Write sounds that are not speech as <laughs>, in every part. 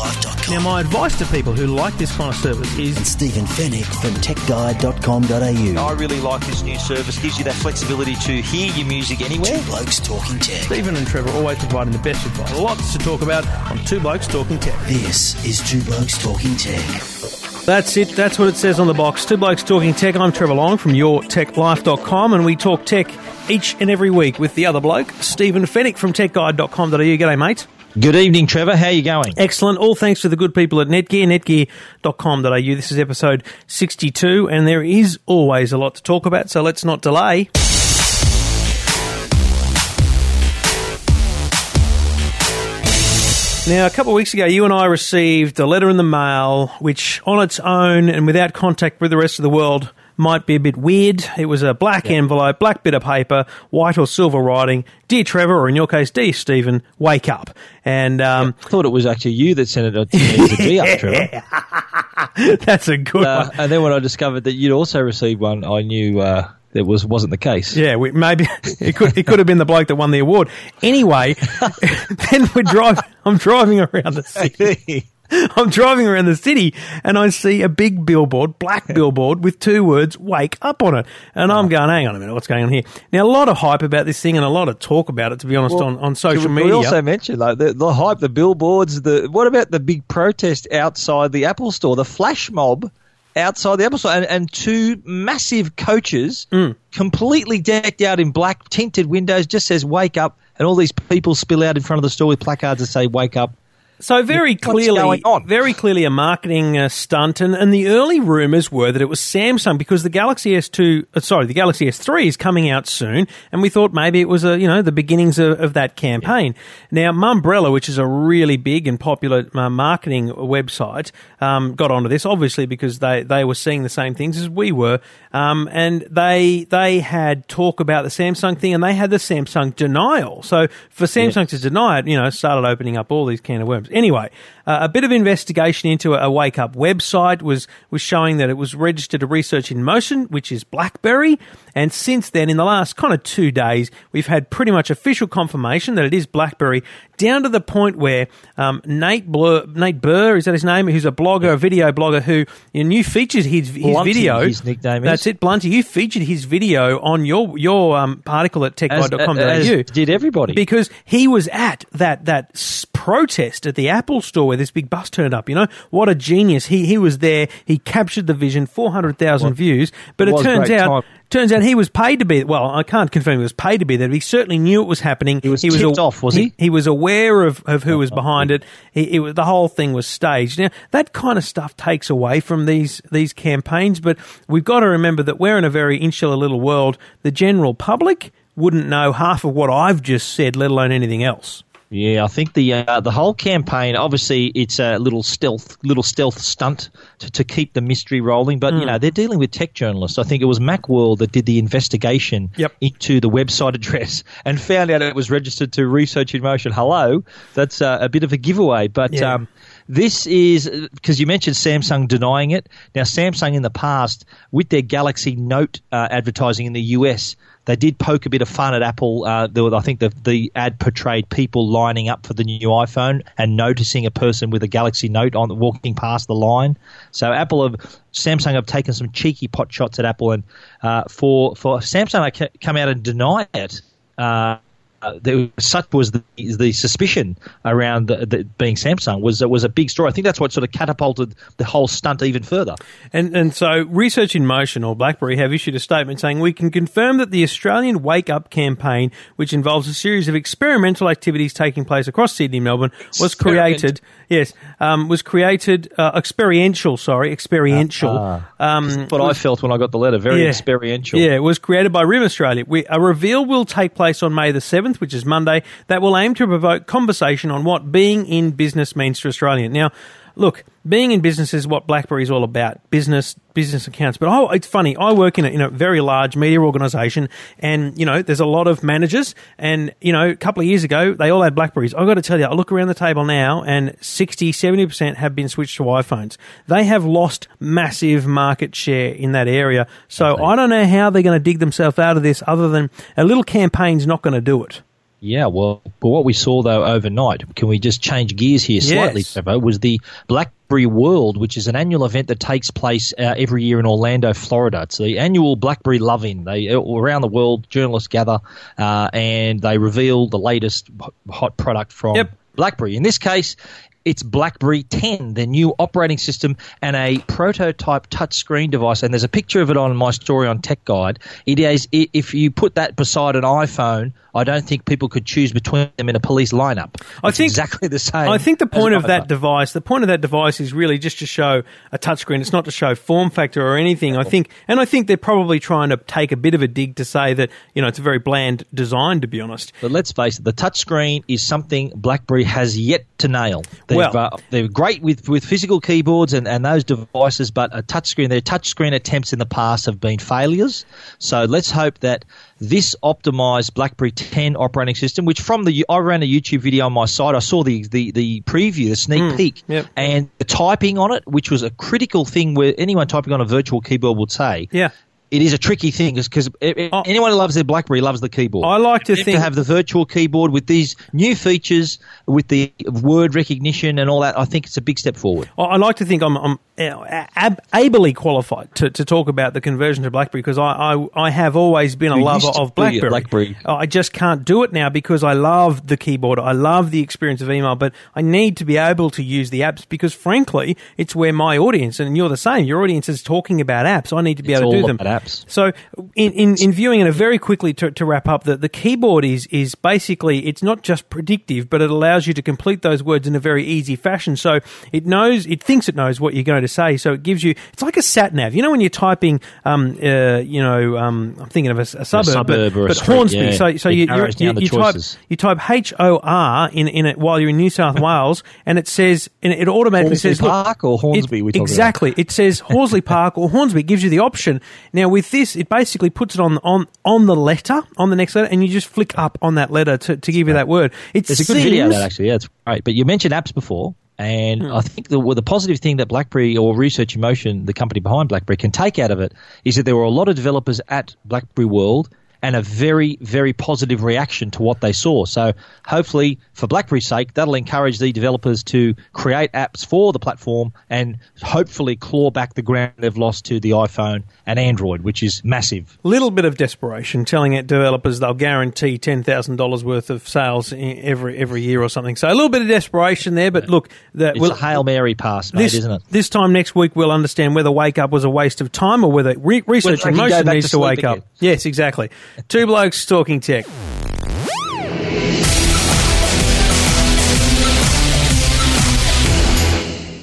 YourTechLife.com. Now, my advice to people who like this kind of service is and Stephen Fenech from TechGuide.com.au. I really like this new service. Gives you that flexibility to hear your music anywhere. Two Blokes Talking Tech. Stephen and Trevor always providing the best advice. Lots to talk about on Two Blokes Talking Tech. This is Two Blokes Talking Tech. That's it. That's what it says on the box. Two Blokes Talking Tech. I'm Trevor Long from YourTechLife.com, and we talk tech each and every week with the other bloke, Stephen Fenech from TechGuide.com.au. G'day, mate. Good evening, Trevor. How are you going? Excellent. All thanks to the good people at Netgear, netgear.com.au. This is episode 62, and there is always a lot to talk about, so let's not delay. Now, a couple of weeks ago, you and I received a letter in the mail which, on its own and without contact with the rest of the world, might be a bit weird. It was a black envelope, black bit of paper, white or silver writing. Dear Trevor, or in your case, dear Stephen, wake up. And um, I thought it was actually you that sent it to me as a <laughs> D up, Trevor. <laughs> that's a good Uh, one. and then when I discovered that you'd also received one, I knew uh, that was wasn't the case. Yeah, we, maybe <laughs> it could it could have been the bloke that won the award. Anyway, then we're driving. I'm driving around the city. <laughs> I'm driving around the city and I see a big billboard, black billboard with two words "Wake Up" on it, and I'm going, "Hang on a minute, what's going on here?" Now, a lot of hype about this thing and a lot of talk about it. To be honest, on, on social we, media. We also mentioned like the, the hype, the billboards. The what about the big protest outside the Apple Store? The flash mob outside the Apple Store, and, and two massive coaches, Mm. completely decked out in black tinted windows, just says "Wake Up," and all these people spill out in front of the store with placards that say "Wake Up." So very clearly, very clearly a marketing uh, stunt, and, and the early rumours were that it was Samsung because the Galaxy S2, uh, sorry, the Galaxy S3 is coming out soon, and we thought maybe it was a you know the beginnings of, of that campaign. Now, Mumbrella, which is a really big and popular uh, marketing website, um, got onto this obviously because they they were seeing the same things as we were, um, and they they had talk about the Samsung thing, and they had the Samsung denial. So for Samsung to deny it, you know, started opening up all these can of worms. Anyway, uh, a bit of investigation into a Wake Up website was was showing that it was registered to Research in Motion, which is BlackBerry, and since then, in the last kind of two days, we've had pretty much official confirmation that it is BlackBerry, down to the point where um, Nate Blur, Nate Burr is that his name? Who's a blogger, a video blogger who you, know, you featured his his Blunty, video. his nickname is. That's it, Blunty. You featured his video on your your um, article at techguide.com.au did everybody. because he was at that that protest at the Apple store where this big bus turned up. You know what a genius! He he was there. He captured the vision. Four hundred thousand views. But it it turns out. time. Turns out he was paid to be. Well, I can't confirm he was paid to be there. But he certainly knew it was happening. He was tipped off, was he? He was aware of, of who Oh, was behind it. He, it was, the whole thing was staged. Now that kind of stuff takes away from these these campaigns. But we've got to remember that we're in a very insular little world. The general public wouldn't know half of what I've just said, let alone anything else. Yeah, I think the uh, the whole campaign. Obviously, it's a little stealth little stealth stunt to, to keep the mystery rolling. But you know, they're dealing with tech journalists. I think it was MacWorld that did the investigation Yep. into the website <laughs> address and found out it was registered to Research in Motion. Hello, that's uh, a bit of a giveaway. But Yeah. um, this is because you mentioned Samsung denying it. Now, Samsung in the past with their Galaxy Note uh, advertising in the US. They did poke a bit of fun at Apple. Uh, was, I think the, the ad portrayed people lining up for the new iPhone and noticing a person with a Galaxy Note on walking past the line. So Apple have, Samsung have taken some cheeky pot shots at Apple, and uh, for for Samsung to come out and deny it. Uh, uh, there was, such was the, the suspicion around the, the, being Samsung was was a big story. I think that's what sort of catapulted the whole stunt even further. And and so Research in Motion or BlackBerry have issued a statement saying we can confirm that the Australian Wake Up campaign, which involves a series of experimental activities taking place across Sydney and Melbourne, was Experiment. created. Yes, um, was created uh, experiential. Sorry, experiential. um, What I felt when I got the letter, very experiential. Yeah, it was created by RIM Australia. We, a reveal will take place on May the 7th, which is Monday, that will aim to provoke conversation on what being in business means to Australia. Now, look, being in business is what BlackBerry is all about business, business accounts. But I, it's funny, I work in a, in a very large media organization, and, you know, there's a lot of managers. And, you know, a couple of years ago, they all had Blackberries. I've got to tell you, I look around the table now, and 60, 70% have been switched to iPhones. They have lost massive market share in that area. So I don't know how they're going to dig themselves out of this other than a little campaign's not going to do it. Yeah, well, but what we saw though overnight, can we just change gears here slightly, Yes. Trevor, was the BlackBerry World, which is an annual event that takes place uh, every year in Orlando, Florida. It's the annual BlackBerry Love-In. They uh, around the world, journalists gather uh, and they reveal the latest hot product from Yep. BlackBerry. In this case, it's BlackBerry 10, their new operating system, and a prototype touchscreen device. And there's a picture of it on my story on Tech Guide. It is if you put that beside an iPhone, I don't think people could choose between them in a police lineup. I think- exactly the same. I think the point of that device, the point of that device is really just to show a touchscreen. It's not to show form factor or anything. I think, and I think they're probably trying to take a bit of a dig to say that you know it's a very bland design. To be honest, But let's face it, the touchscreen is something BlackBerry has yet to nail. They've, Well- uh, they're great with, with physical keyboards and, and those devices, but a touchscreen, their touchscreen attempts in the past have been failures. So let's hope that this optimized BlackBerry 10 operating system, which from the I ran a YouTube video on my site, I saw the the, the preview, the sneak peek, yep. and the typing on it, which was a critical thing where anyone typing on a virtual keyboard would say, yeah. It is a tricky thing because Oh. anyone who loves their BlackBerry loves the keyboard. I like to You think- to have the virtual keyboard with these new features, with the word recognition and all that. I think it's a big step forward. I like to think I'm, I'm uh, ab- ably qualified to, to talk about the conversion to BlackBerry because I, I, I have always been a You lover of BlackBerry. BlackBerry. I just can't do it now because I love the keyboard. I love the experience of email, but I need to be able to use the apps because, frankly, it's where my audience and you're the same. Your audience is talking about apps. I need to be It's able to do them. about apps. So, in, in, in viewing it, very quickly to, to wrap up, the, the keyboard is is basically it's not just predictive, but it allows you to complete those words in a very easy fashion. So it knows, it thinks it knows what you're going to say. So it gives you, it's like a sat nav. You know when you're typing, um, uh, you know, um, I'm thinking of a, a suburb, suburb but, or a but street, Hornsby. yeah. So so It you, you, you, you type you type H O R in in it while you're in New South Wales, <laughs> and it says and it automatically Horsley says Park or Hornsby it- talking about? exactly. It says Horsley Park or Hornsby. It gives you the option. Now with this, it basically puts it on on on the letter on the next letter, and you just flick up on that letter to, to give you that word. It It's a good seems, video, that actually. Yeah, it's great. But you mentioned apps before. And Hmm. I think the, well, the positive thing that BlackBerry or Research in Motion, the company behind BlackBerry, can take out of it is that there were a lot of developers at BlackBerry World and a very, very positive reaction to what they saw. So hopefully, for BlackBerry's sake, that'll encourage the developers to create apps for the platform and hopefully claw back the ground they've lost to the iPhone and Android, which is massive. little bit of desperation telling it developers they'll guarantee ten thousand dollars worth of sales every every year or something. So a little bit of desperation there, but look, the, It's we'll- a Hail Mary pass, mate, this, isn't it? this time next week we'll understand whether Wake Up was a waste of time or whether re- Research Whether in I can go Motion needs to to, wake up. Yes, exactly. Two blokes talking tech.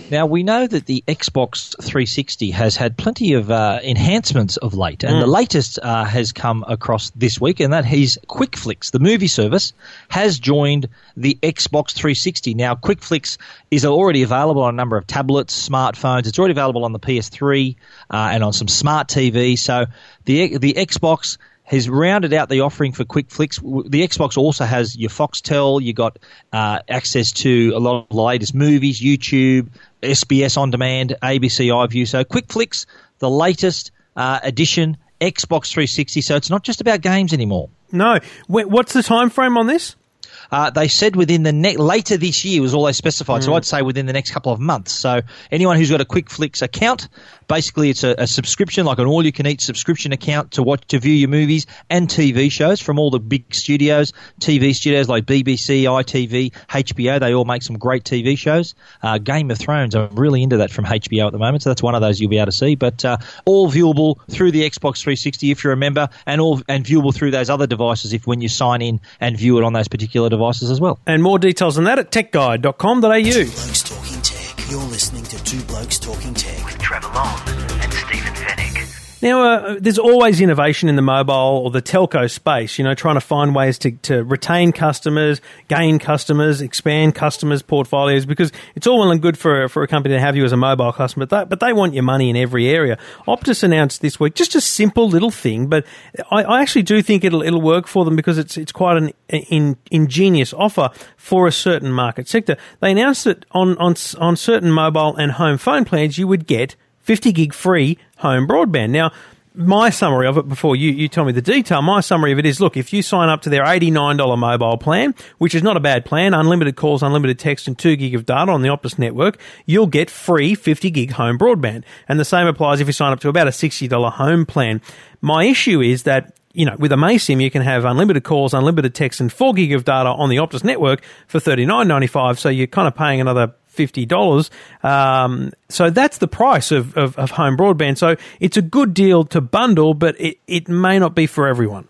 Now we know that the Xbox 360 has had plenty of uh, enhancements of late, and the latest uh, has come across this week, and that is QuickFlix, the movie service, has joined the Xbox 360. Now QuickFlix is already available on a number of tablets, smartphones. It's already available on the PS3 uh, and on some smart TV. So the the Xbox has rounded out the offering for QuickFlix. W- The Xbox also has your Foxtel. You got uh, access to a lot of the latest movies, YouTube, SBS on demand, ABC iView. So QuickFlix, the latest uh, edition, Xbox 360. So it's not just about games anymore. No, Wh- what's the time frame on this? Uh, they said within the ne- later this year was all they specified. So I'd say within the next couple of months. So anyone who's got a QuickFlix account, basically it's a, a subscription, like an all-you-can-eat subscription account to watch to view your movies and TV shows from all the big studios, TV studios like BBC, ITV, HBO. They all make some great TV shows. Uh, Game of Thrones, I'm really into that from HBO at the moment. So that's one of those you'll be able to see. But uh, all viewable through the Xbox 360 if you're a member, and all and viewable through those other devices if when you sign in and view it on those particular devices as well. And more details on that at techguide.com.au. Blokes Talking Tech. You're listening to Two Blokes Talking Tech. Trevor Long and Stephen Fenech. Now, uh, there's always innovation in the mobile or the telco space, you know, trying to find ways to, to retain customers, gain customers, expand customers' portfolios, because it's all well and good for, for a company to have you as a mobile customer, but they, but they want your money in every area. Optus announced this week just a simple little thing, but I, I actually do think it'll, it'll work for them because it's, it's quite an in, ingenious offer for a certain market sector. They announced that on, on, on certain mobile and home phone plans, you would get 50 gig free home broadband. Now, my summary of it before you, you tell me the detail, my summary of it is look, if you sign up to their $89 mobile plan, which is not a bad plan, unlimited calls, unlimited text, and 2 gig of data on the Optus network, you'll get free 50 gig home broadband. And the same applies if you sign up to about a $60 home plan. My issue is that you know, with amaysim, you can have unlimited calls, unlimited text, and four gig of data on the Optus network for thirty nine ninety five. So you're kind of paying another $50. Um, so that's the price of, of, of, home broadband. So it's a good deal to bundle, but it, it may not be for everyone.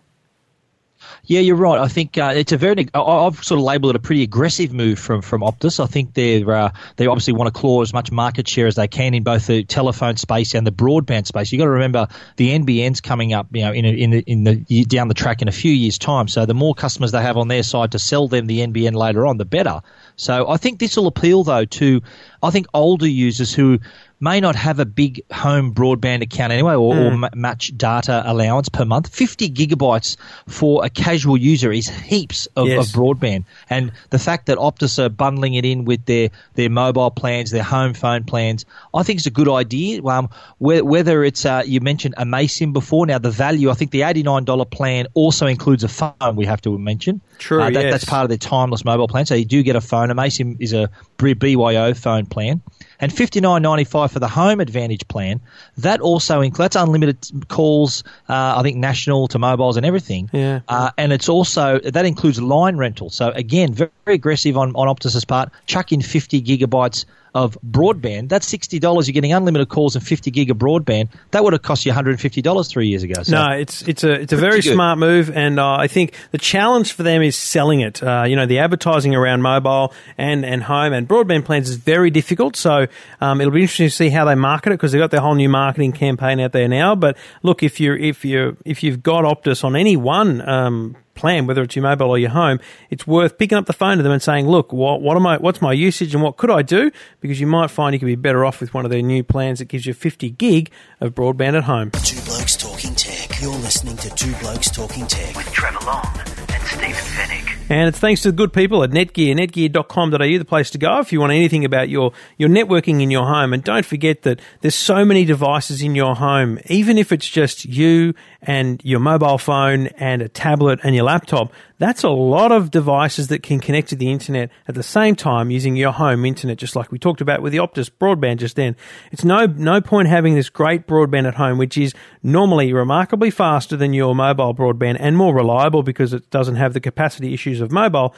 Yeah, you're right. I think uh, it's a very. I've sort of labelled it a pretty aggressive move from from Optus. I think they uh, they obviously want to claw as much market share as they can in both the telephone space and the broadband space. You have got to remember the NBN's coming up, you know, in a, in the, in the down the track in a few years' time. So the more customers they have on their side to sell them the NBN later on, the better. So I think this will appeal though to I think older users who may not have a big home broadband account anyway or, mm. or hmm. much data allowance per month. 50 gigabytes for a casual user is heaps of, yes. of, broadband. And the fact that Optus are bundling it in with their, their mobile plans, their home phone plans, I think it's a good idea. Um, whether it's, uh, you mentioned amaysim before, now the value, I think the $89 plan also includes a phone, we have to mention. True, uh, that, yes. That's part of their timeless mobile plan. So you do get a phone. amaysim is a BYO phone plan and fifty nine ninety five for the home advantage plan. That also includes that's unlimited calls. Uh, I think national to mobiles and everything. Yeah. Uh, and it's also that includes line rental. So again, very, very aggressive on on Optus's part. Chuck in fifty gigabytes of broadband, that's sixty dollars. You're getting unlimited calls and fifty gig of broadband. That would have cost you one hundred and fifty dollars three years ago. So no, it's it's a it's a very good. smart move, and uh, I think the challenge for them is selling it. Uh, you know, the advertising around mobile and and home and broadband plans is very difficult. So um, it'll be interesting to see how they market it because they've got their whole new marketing campaign out there now. But look, if you're if you if you've got Optus on any one um, plan, whether it's your mobile or your home, it's worth picking up the phone to them and saying, "Look, what, what am I? What's my usage and what could I do?" Because you might find you could be better off with one of their new plans that gives you 50 gig of broadband at home. Two blokes talking tech. You're listening to Two Blokes Talking Tech with Trevor Long and Stephen Fenech. And it's thanks to the good people at Netgear, netgear.com.au, the place to go if you want anything about your, your networking in your home. And don't forget that there's so many devices in your home, even if it's just you and your mobile phone and a tablet and your laptop. That's a lot of devices that can connect to the internet at the same time using your home internet, just like we talked about with the Optus broadband just then. It's no, no point having this great broadband at home, which is normally remarkably faster than your mobile broadband and more reliable because it doesn't have the capacity issues of mobile.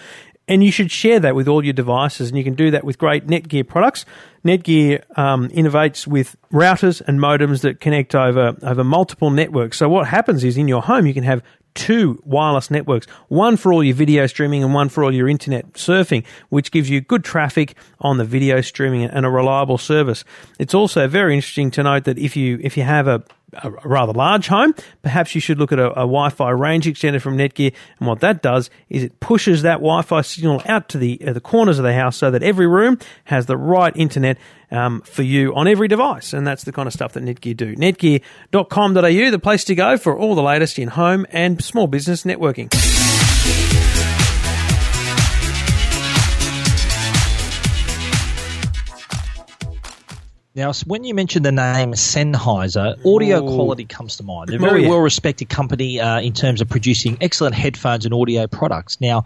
And you should share that with all your devices, and you can do that with great Netgear products. Netgear um, innovates with routers and modems that connect over over multiple networks. So what happens is in your home you can have two wireless networks, one for all your video streaming and one for all your internet surfing, which gives you good traffic on the video streaming and a reliable service. It's also very interesting to note that if you if you have a a rather large home, perhaps you should look at a, a, Wi-Fi range extender from Netgear. And what that does is it pushes that Wi-Fi signal out to the uh, the corners of the house so that every room has the right internet um, for you on every device. And that's the kind of stuff that Netgear do. Netgear.com.au, the place to go for all the latest in home and small business networking. Now, when you mention the name Sennheiser, audio Ooh. quality comes to mind. They're a very oh, yeah. well respected company uh, in terms of producing excellent headphones and audio products. Now,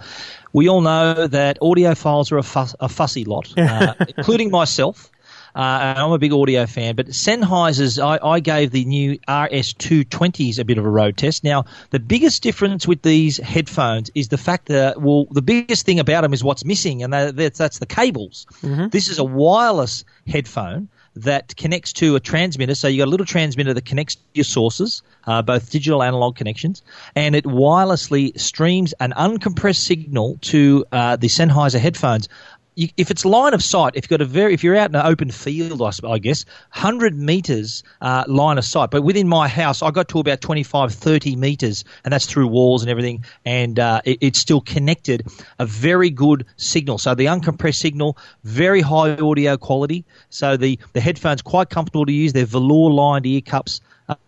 we all know that audiophiles are a, fuss, a fussy lot, uh, <laughs> including myself. Uh, I'm a big audio fan, but Sennheiser's, I, I, gave the new RS220s a bit of a road test. Now, the biggest difference with these headphones is the fact that, well, the biggest thing about them is what's missing, and that, that's, that's the cables. Mm-hmm. This is a wireless headphone that connects to a transmitter. So you got a little transmitter that connects to your sources, uh, both digital analog connections, and it wirelessly streams an uncompressed signal to uh, the Sennheiser headphones you, if it's line of sight, if you've got a very, if you're out in an open field, I, I guess, 100 meters uh, line of sight. But within my house, I got to about 25, 30 meters, and that's through walls and everything, and uh, it, it's still connected. A very good signal. So the uncompressed signal, very high audio quality. So the, the headphones quite comfortable to use. They're velour lined ear cups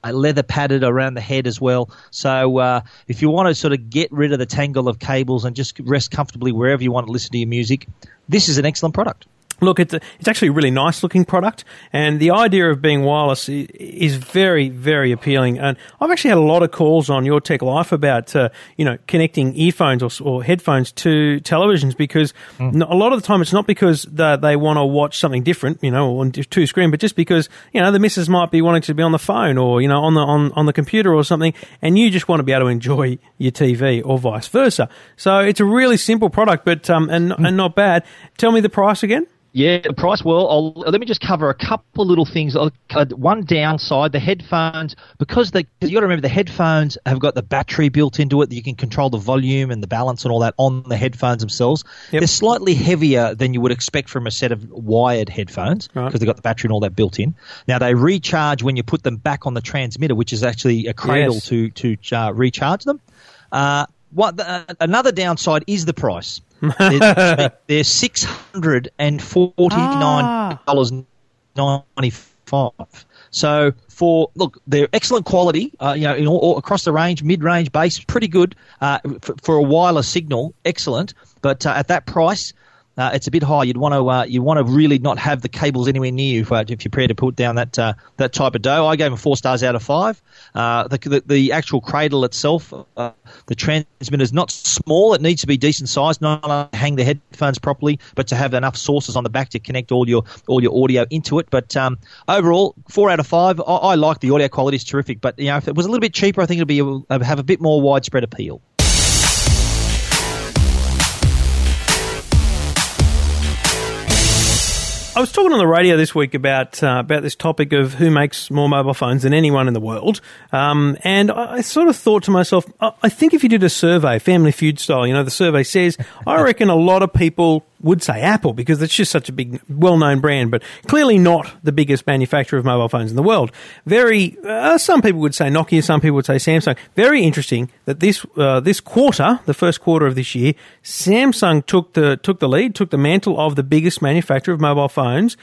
leather padded around the head as well. So uh, if you want to sort of get rid of the tangle of cables and just rest comfortably wherever you want to listen to your music, this is an excellent product. Look, it's, a, it's actually a really nice looking product, and the idea of being wireless is very, very appealing. And I've actually had a lot of calls on Your Tech Life about, uh, you know, connecting earphones or, or headphones to televisions because mm. a lot of the time it's not because they, they want to watch something different, you know, on two screen, but just because, you know, the missus might be wanting to be on the phone or, you know, on the, on, on the computer or something, and you just want to be able to enjoy your TV or vice versa. So it's a really simple product, but, um, and, mm. and not bad. Tell me the price again. Yeah, the price. Well, I'll, let me just cover a couple little things. One downside: the headphones, because they you got to remember the headphones have got the battery built into it that you can control the volume and the balance and all that on the headphones themselves. Yep. They're slightly heavier than you would expect from a set of wired headphones because right. they've got the battery and all that built in. Now they recharge when you put them back on the transmitter, which is actually a cradle yes. to to uh, recharge them. Uh, what the, uh, another downside is the price. <laughs> they're, they're six hundred and forty nine dollars ninety five. So for look, they're excellent quality. Uh, you know, in all, all, across the range, mid range, base, pretty good uh, for, for, a wireless signal, excellent. But uh, at that price, uh, it's a bit high. You'd want to uh, you want to really not have the cables anywhere near you if, uh, if you're prepared to put down that uh, that type of dough. I gave him four stars out of five. Uh, the, the, the actual cradle itself, uh, the transmitter is not small. It needs to be decent sized, not to hang the headphones properly, but to have enough sources on the back to connect all your all your audio into it. But um, overall, four out of five. I, I like the audio quality; is terrific. But you know, if it was a little bit cheaper, I think it'd be have a bit more widespread appeal. I was talking on the radio this week about uh, about this topic of who makes more mobile phones than anyone in the world, um, and I, I, sort of thought to myself, I, I think if you did a survey, Family Feud style, you know, the survey says, I reckon a lot of people would say Apple because it's just such a big, well-known brand, but clearly not the biggest manufacturer of mobile phones in the world. Very, uh, some people would say Nokia, some people would say Samsung. Very interesting that this uh, this quarter, the first quarter of this year, Samsung took the took the lead, took the mantle of the biggest manufacturer of mobile phones.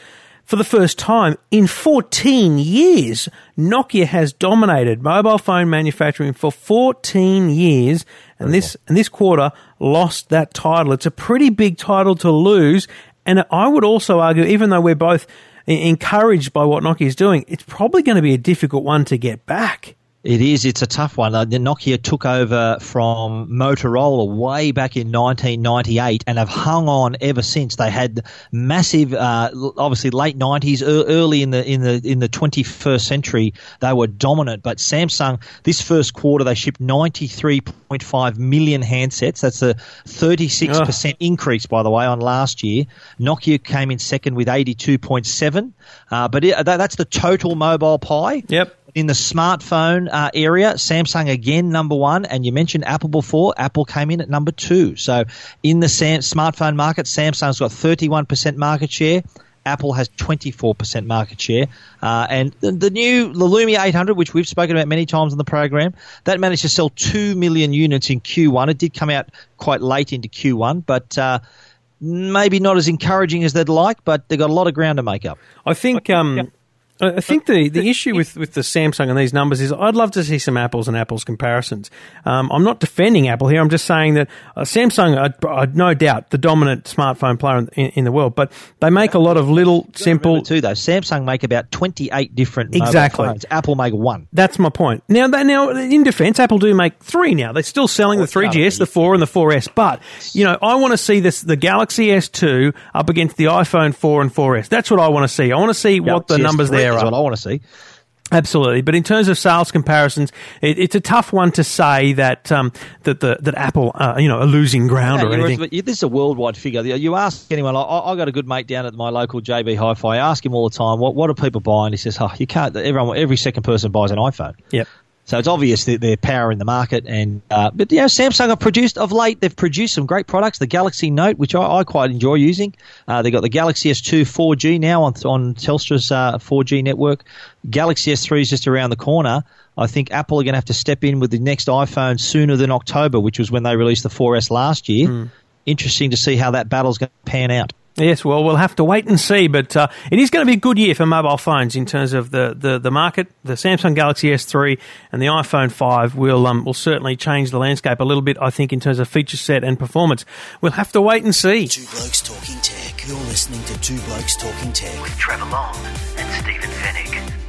For the first time in 14 years, Nokia has dominated mobile phone manufacturing for 14 years, and this and this quarter lost that title. It's a pretty big title to lose, and I would also argue, even though we're both encouraged by what Nokia is doing, it's probably going to be a difficult one to get back. It is. It's a tough one. Uh, Nokia took over from Motorola way back in 1998 and have hung on ever since. They had massive, uh, obviously late 90s, early in the in the in the 21st century, they were dominant. But Samsung, this first quarter, they shipped 93.5 million handsets. That's a 36% increase, by the way, on last year. Nokia came in second with 82.7, uh, but it, that, that's the total mobile pie. Yep. In the smartphone uh, area, Samsung again number one, and you mentioned Apple before. Apple came in at number two. So in the Sam- smartphone market, Samsung's got 31% market share. Apple has 24% market share. Uh, and the, the, new the Lumia 800, which we've spoken about many times on the program, that managed to sell 2 million units in Q1. It did come out quite late into Q1, but uh, maybe not as encouraging as they'd like, but they've got a lot of ground to make up. I think. Um, I think the, the <laughs> issue with, with the Samsung and these numbers is I'd love to see some apples and apples comparisons. Um, I'm not defending Apple here. I'm just saying that uh, Samsung are, no doubt the dominant smartphone player in, in, the world, but they make a lot of little simple. Too though, Samsung make about 28 different exactly. phones. Apple make one. That's my point. Now, now in defense, Apple do make three now. They're still selling the 3GS, the 4, and the 4S. But you know, I want to see this the Galaxy S2 up against the iPhone 4 and 4S. That's what I want to see. I want to see Galaxy what the numbers S3 there is what I want to see. Absolutely, but in terms of sales comparisons, it, it's a tough one to say that um, that the, that Apple, uh, you know, are losing ground yeah, or anything. This is a worldwide figure. You ask anyone. I, I got a good mate down at my local JB Hi-Fi. I ask him all the time, "What what are people buying?" He says, "Oh, you can't. Everyone, every second person buys an iPhone." Yep. So it's obvious that they're power in the market, and uh, but you know Samsung have produced of late. They've produced some great products. The Galaxy Note, which I, I quite enjoy using. Uh, they got the Galaxy S2 4G now on on Telstra's uh, 4G network. Galaxy S3 is just around the corner. I think Apple are going to have to step in with the next iPhone sooner than October, which was when they released the 4S last year. Hmm. Interesting to see how that battle's going to pan out. Yes, well, we'll have to wait and see, but uh, it is going to be a good year for mobile phones in terms of the, the, the market. The Samsung Galaxy S3 and the iPhone 5 will um, will certainly change the landscape a little bit, I think, in terms of feature set and performance. We'll have to wait and see. Two Blokes Talking Tech. You're listening to Two Blokes Talking Tech with Trevor Long and Stephen Fenech.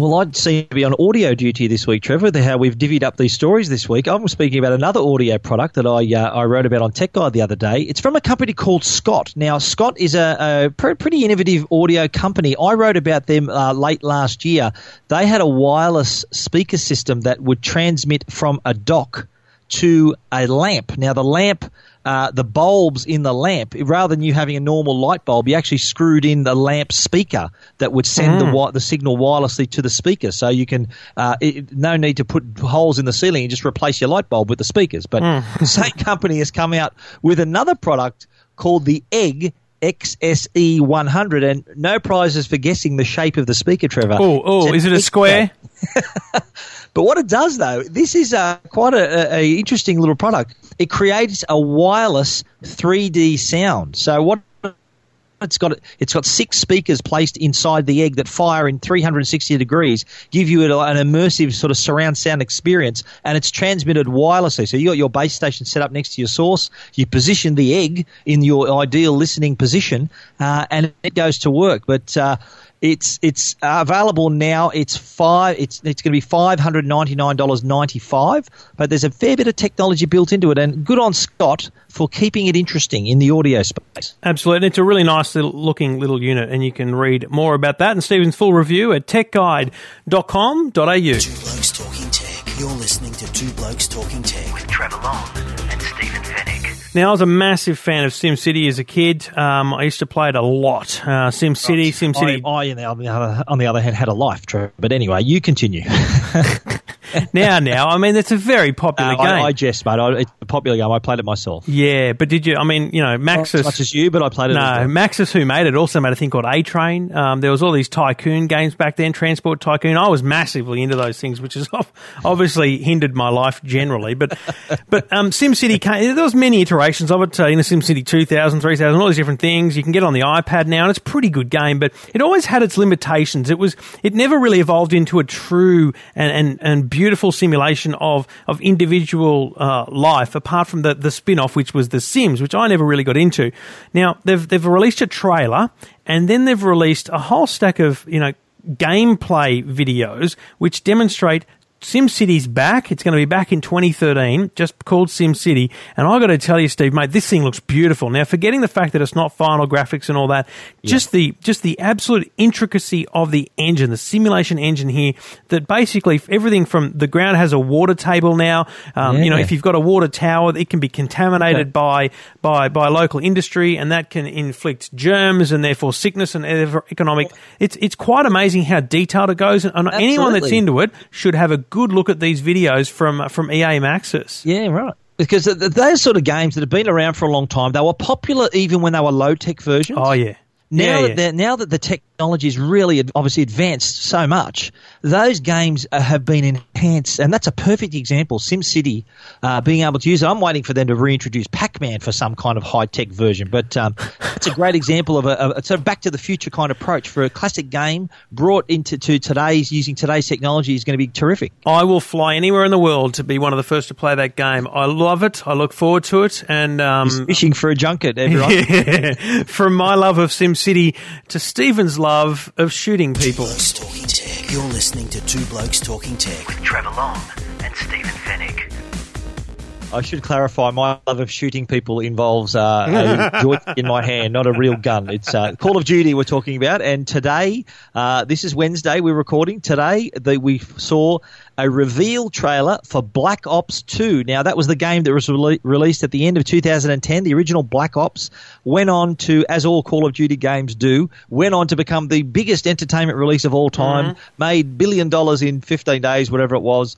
Well, I'd seem to be on audio duty this week, Trevor. How we've divvied up these stories this week. I'm speaking about another audio product that I uh, I wrote about on Tech Guide the other day. It's from a company called Scott. Now, Scott is a, a pr- pretty innovative audio company. I wrote about them uh, late last year. They had a wireless speaker system that would transmit from a dock to a lamp. Now, the lamp uh, the bulbs in the lamp, rather than you having a normal light bulb, you actually screwed in the lamp speaker that would send the the signal wirelessly to the speaker. So you can uh, it, no need to put holes in the ceiling and just replace your light bulb with the speakers. But the <laughs> same company has come out with another product called the Egg. XSE 100 and no prizes for guessing the shape of the speaker, Trevor. Oh, oh, is it a square? <laughs> but what it does, though, this is uh, quite a, a, a interesting little product. It creates a wireless 3D sound. So what it's got it's got six speakers placed inside the egg that fire in 360 degrees, give you an immersive sort of surround sound experience, and it's transmitted wirelessly. So you got your base station set up next to your source. You position the egg in your ideal listening position, uh, and it goes to work. But uh, it's it's available now. It's five. It's it's going to be five hundred ninety nine dollars ninety five. But there's a fair bit of technology built into it, and good on Scott for keeping it interesting in the audio space. Absolutely. It's a really nice little looking little unit, and you can read more about that and Stephen's full review at techguide.com.au. Two Blokes Talking Tech. You're listening to Two Blokes Talking Tech with Trevor Long and Stephen Fenech. Now, I was a massive fan of SimCity as a kid. Um, I used to play it a lot. Uh, SimCity, SimCity. I, I on, the other, on the other hand, had a life, Trevor. But anyway, you continue. <laughs> <laughs> now, now, I mean, it's a very popular Uh, game. I, I jest, mate. I, it's a popular game. I played it myself. yeah, but did you? I mean, you know, Not Maxis. as much as you, but I played it. No, as well. Maxis, who made it, also made a thing called A Train. Um, there was all these tycoon games back then, Transport Tycoon. I was massively into those things, which has <laughs> obviously hindered my life generally. But <laughs> but um, SimCity came. There was many iterations of it. Uh, you know, SimCity 2000, 3000, all these different things. You can get it on the iPad now, and it's a pretty good game. But it always had its limitations. It was it never really evolved into a true and and, and beautiful simulation of of individual uh, life, apart from the the spin off, which was The Sims, which I never really got into. Now they've they've released a trailer, and then they've released a whole stack of you know gameplay videos which demonstrate SimCity's back. It's going to be back in 2013, just called SimCity. And I've got to tell you, Steve, mate, this thing looks beautiful. Now, forgetting the fact that it's not final graphics and all that, just the just the absolute intricacy of the engine, the simulation engine here. That basically everything from the ground has a water table now. Um, You know, if you've got a water tower, it can be contaminated by by by local industry, and that can inflict germs and therefore sickness and economic. It's it's quite amazing how detailed it goes, and anyone that's into it should have a good look at these videos from uh, from EA Maxis. Yeah, right. Because th- th- those sort of games that have been around for a long time, they were popular even when they were low tech versions. Oh yeah. Now yeah, that yeah. now that the technology is really obviously advanced so much, those games uh, have been enhanced, and that's a perfect example. SimCity uh, being able to use it. I'm waiting for them to reintroduce Pac-Man for some kind of high tech version, but um, it's a great example of a, a sort of back to the future kind of approach for a classic game brought into to today's using today's technology is going to be terrific. I will fly anywhere in the world to be one of the first to play that game. I love it. I look forward to it, and um, Fishing for a junket, everyone. <laughs> yeah, from my love of SimCity to Stephen's love of shooting people. Blokes Talking Tech. You're listening to Two Blokes Talking Tech with Trevor Long and Stephen Fenech. I should clarify my love of shooting people involves uh, a <laughs> joystick in my hand, not a real gun. It's uh, Call of Duty we're talking about. And today, uh, this is Wednesday, we're recording. Today, the, we saw a reveal trailer for Black Ops 2. Now, that was the game that was rele- released at the end of 2010. The original Black Ops went on to, as all Call of Duty games do, went on to become the biggest entertainment release of all time, mm-hmm. made billion dollars in 15 days, whatever it was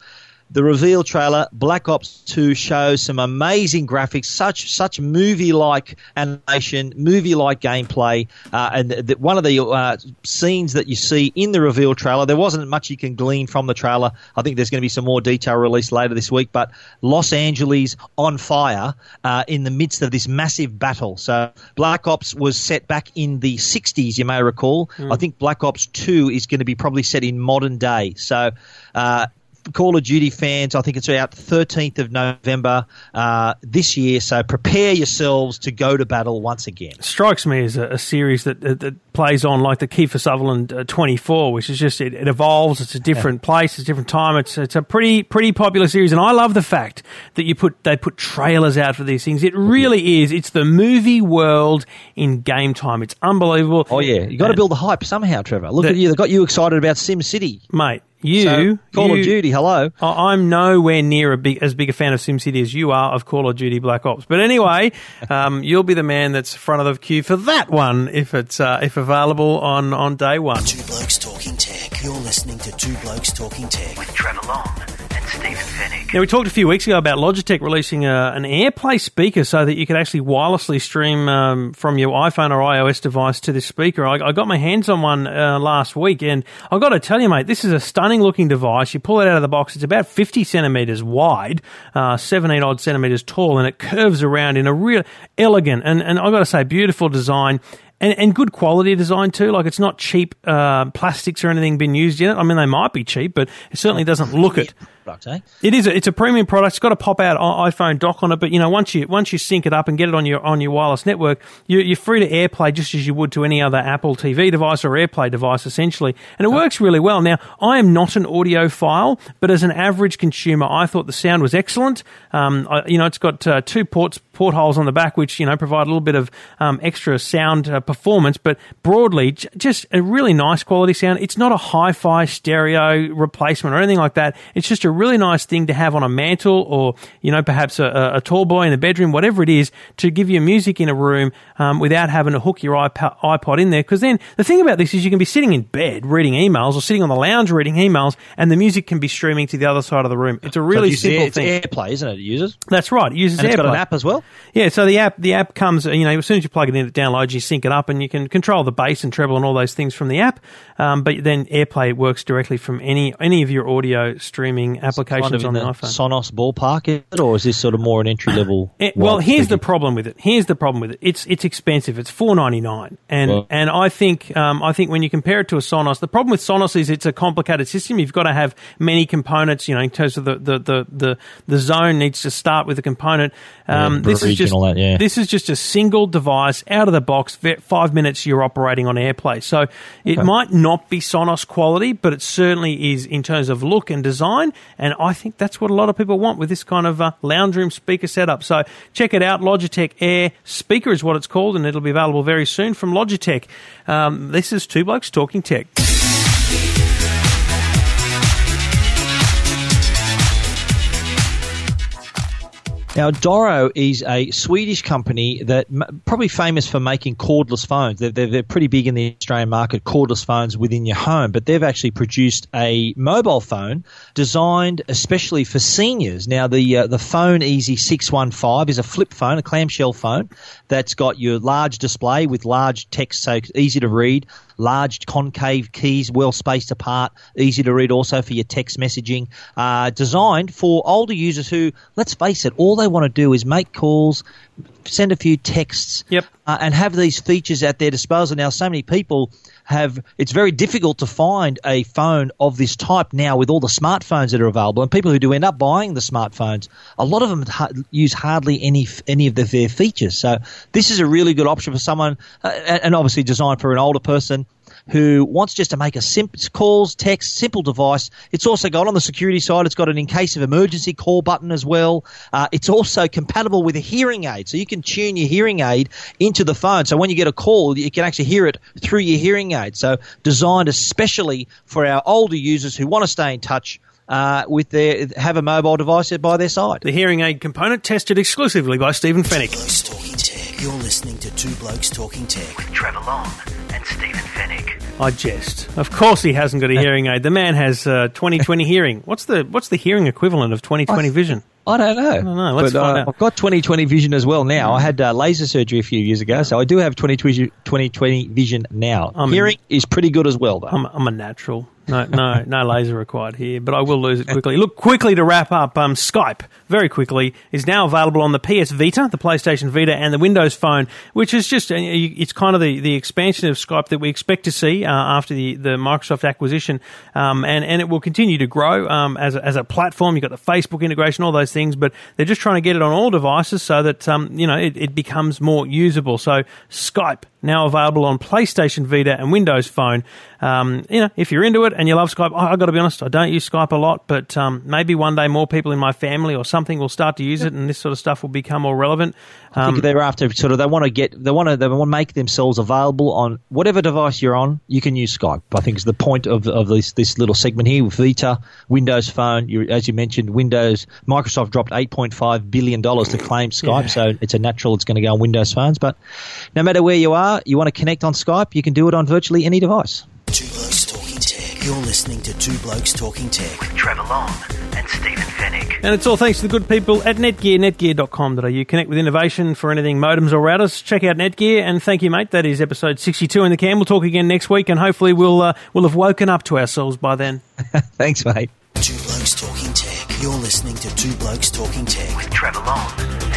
the reveal trailer, Black Ops 2, shows some amazing graphics, such such movie-like animation, movie-like gameplay, uh, and the, one of the uh, scenes that you see in the reveal trailer, there wasn't much you can glean from the trailer. I think there's going to be some more detail released later this week, but Los Angeles on fire uh, in the midst of this massive battle. So Black Ops was set back in the 60s, you may recall. Mm. I think Black Ops 2 is going to be probably set in modern day. So uh, Call of Duty fans, I think it's out 13th of November uh, this year. So prepare yourselves to go to battle once again. Strikes me as a, a series that, that, that, plays on like the Kiefer Sutherland uh, 24, which is just it, it evolves. It's a different place, it's a different time. It's it's a pretty pretty popular series, and I love the fact that you put they put trailers out for these things. It really is. It's the movie world in game time. It's unbelievable. Oh yeah, you got to build the hype somehow, Trevor. Look the, at you. They got you excited about Sim City, mate. You, so, Call you, of Duty, hello. I'm nowhere near big, as big a fan of SimCity as you are of Call of Duty Black Ops. But anyway, <laughs> um, you'll be the man that's front of the queue for that one if it's uh, if available on, on day one. Two Blokes Talking Tech. You're listening to Two Blokes Talking Tech with Trevor Long Stephen Fenech. Now, we talked a few weeks ago about Logitech releasing a, an AirPlay speaker so that you could actually wirelessly stream um, from your iPhone or iOS device to this speaker. I, I got my hands on one uh, last week, and I've got to tell you, mate, this is a stunning looking device. You pull it out of the box, it's about 50 centimeters wide, uh, 17 odd centimeters tall, and it curves around in a real elegant and, and I've got to say, beautiful design and, and good quality design too. Like it's not cheap uh, plastics or anything been used in it. I mean, they might be cheap, but it certainly doesn't look it. Product, eh? It is. A, it's a premium product. It's got a pop out iPhone dock on it, but you know, once you once you sync it up and get it on your on your wireless network, you, you're free to AirPlay just as you would to any other Apple TV device or AirPlay device, essentially. And it works really well. Now, I am not an audiophile, but as an average consumer, I thought the sound was excellent. Um, I, you know, it's got uh, two ports portholes on the back, which you know provide a little bit of um, extra sound uh, performance. But broadly, j- just a really nice quality sound. It's not a hi-fi stereo replacement or anything like that. It's just a really nice thing to have on a mantle, or you know perhaps a, a tall boy in the bedroom, whatever it is, to give you music in a room um, without having to hook your iPod in there. Because then the thing about this is you can be sitting in bed reading emails or sitting on the lounge reading emails, and the music can be streaming to the other side of the room. It's a really so simple it's thing. AirPlay, isn't it? It uses. That's right. It uses and AirPlay. It's got an app as well. Yeah, so the app the app comes, you know, as soon as you plug it in, it downloads, you sync it up, and you can control the bass and treble and all those things from the app. Um, but then AirPlay works directly from any any of your audio streaming applications kind of on the, the iPhone. Sonos ballpark, it, or is this sort of more an entry level? <clears throat> well, here's the problem with it. Here's the problem with it. It's it's expensive. It's four ninety nine, and well, and I think um, I think when you compare it to a Sonos, the problem with Sonos is it's a complicated system. You've got to have many components. You know, in terms of the the the the, the zone needs to start with a component. Um, this is just that, yeah. this is just a single device out of the box. Five minutes you're operating on AirPlay, so it okay. might not be Sonos quality, but it certainly is in terms of look and design. And I think that's what a lot of people want with this kind of uh, lounge room speaker setup. So check it out. Logitech Air Speaker is what it's called, and it'll be available very soon from Logitech. Um, this is Two Blokes Talking Tech. Now, Doro is a Swedish company that probably famous for making cordless phones. They're, they're, they're, pretty big in the Australian market, cordless phones within your home, but they've actually produced a mobile phone designed especially for seniors. Now, the uh, the Phone Easy 615 is a flip phone, a clamshell phone that's got your large display with large text, so easy to read, large concave keys, well spaced apart, easy to read also for your text messaging. Uh, designed for older users who, let's face it, all they want to do is make calls, send a few texts, yep. uh, and have these features at their disposal. Now, so many people have, it's very difficult to find a phone of this type now with all the smartphones that are available. And people who do end up buying the smartphones, a lot of them ha- use hardly any any of the, their features. So this is a really good option for someone, uh, and obviously designed for an older person who wants just to make a simple calls, text, simple device. It's also got on the security side. It's got an in case of emergency call button as well. Uh, it's also compatible with a hearing aid, so you can tune your hearing aid into the phone. So when you get a call, you can actually hear it through your hearing aid. So designed especially for our older users who want to stay in touch uh, with their have a mobile device by their side. The hearing aid component tested exclusively by Stephen Fenech. Blokes Talking Tech. You're listening to Two Blokes Talking Tech with Trevor Long and Stephen Fenech. I jest. Of course, he hasn't got a hearing aid. The man has uh, 20/20 hearing. What's the what's the hearing equivalent of 20/20 vision? I don't know. I don't know. Let's but, find uh, out. I've got 20/20 vision as well now. I had uh, laser surgery a few years ago, so I do have 20/20 vision now. I'm- Hearing is pretty good as well, though. I'm, I'm a natural. No, no, no laser required here, but I will lose it quickly. Look, quickly to wrap up, um, Skype, very quickly, is now available on the PS Vita, the PlayStation Vita, and the Windows Phone, which is just, uh, it's kind of the, the expansion of Skype that we expect to see uh, after the, the Microsoft acquisition, um, and, and it will continue to grow um, as, a, as a platform. You've got the Facebook integration, all those things, but they're just trying to get it on all devices so that, um, you know, it, it becomes more usable. So, Skype, now available on PlayStation Vita and Windows Phone. Um, you know, if you're into it and you love Skype, I, I've got to be honest, I don't use Skype a lot, but um, maybe one day more people in my family or something will start to use it, and this sort of stuff will become more relevant. I Um, think they're after sort of they want to get they want to they want to make themselves available on whatever device you're on. You can use Skype. I think is the point of, of this this little segment here with Vita, Windows Phone. You, as you mentioned, Windows Microsoft dropped 8.5 billion dollars to claim Skype, so it's a natural it's going to go on Windows phones. But no matter where you are, you want to connect on Skype, you can do it on virtually any device. You're listening to Two Blokes Talking Tech with Trevor Long and Stephen Fenech. And it's all thanks to the good people at Netgear, netgear.com.au. Connect with innovation for anything modems or routers. Check out Netgear, and thank you, mate. That is episode 62 in the can. We'll talk again next week, and hopefully we'll, uh, we'll have woken up to ourselves by then. <laughs> Thanks, mate. Two Blokes Talking Tech. You're listening to Two Blokes Talking Tech with Trevor Long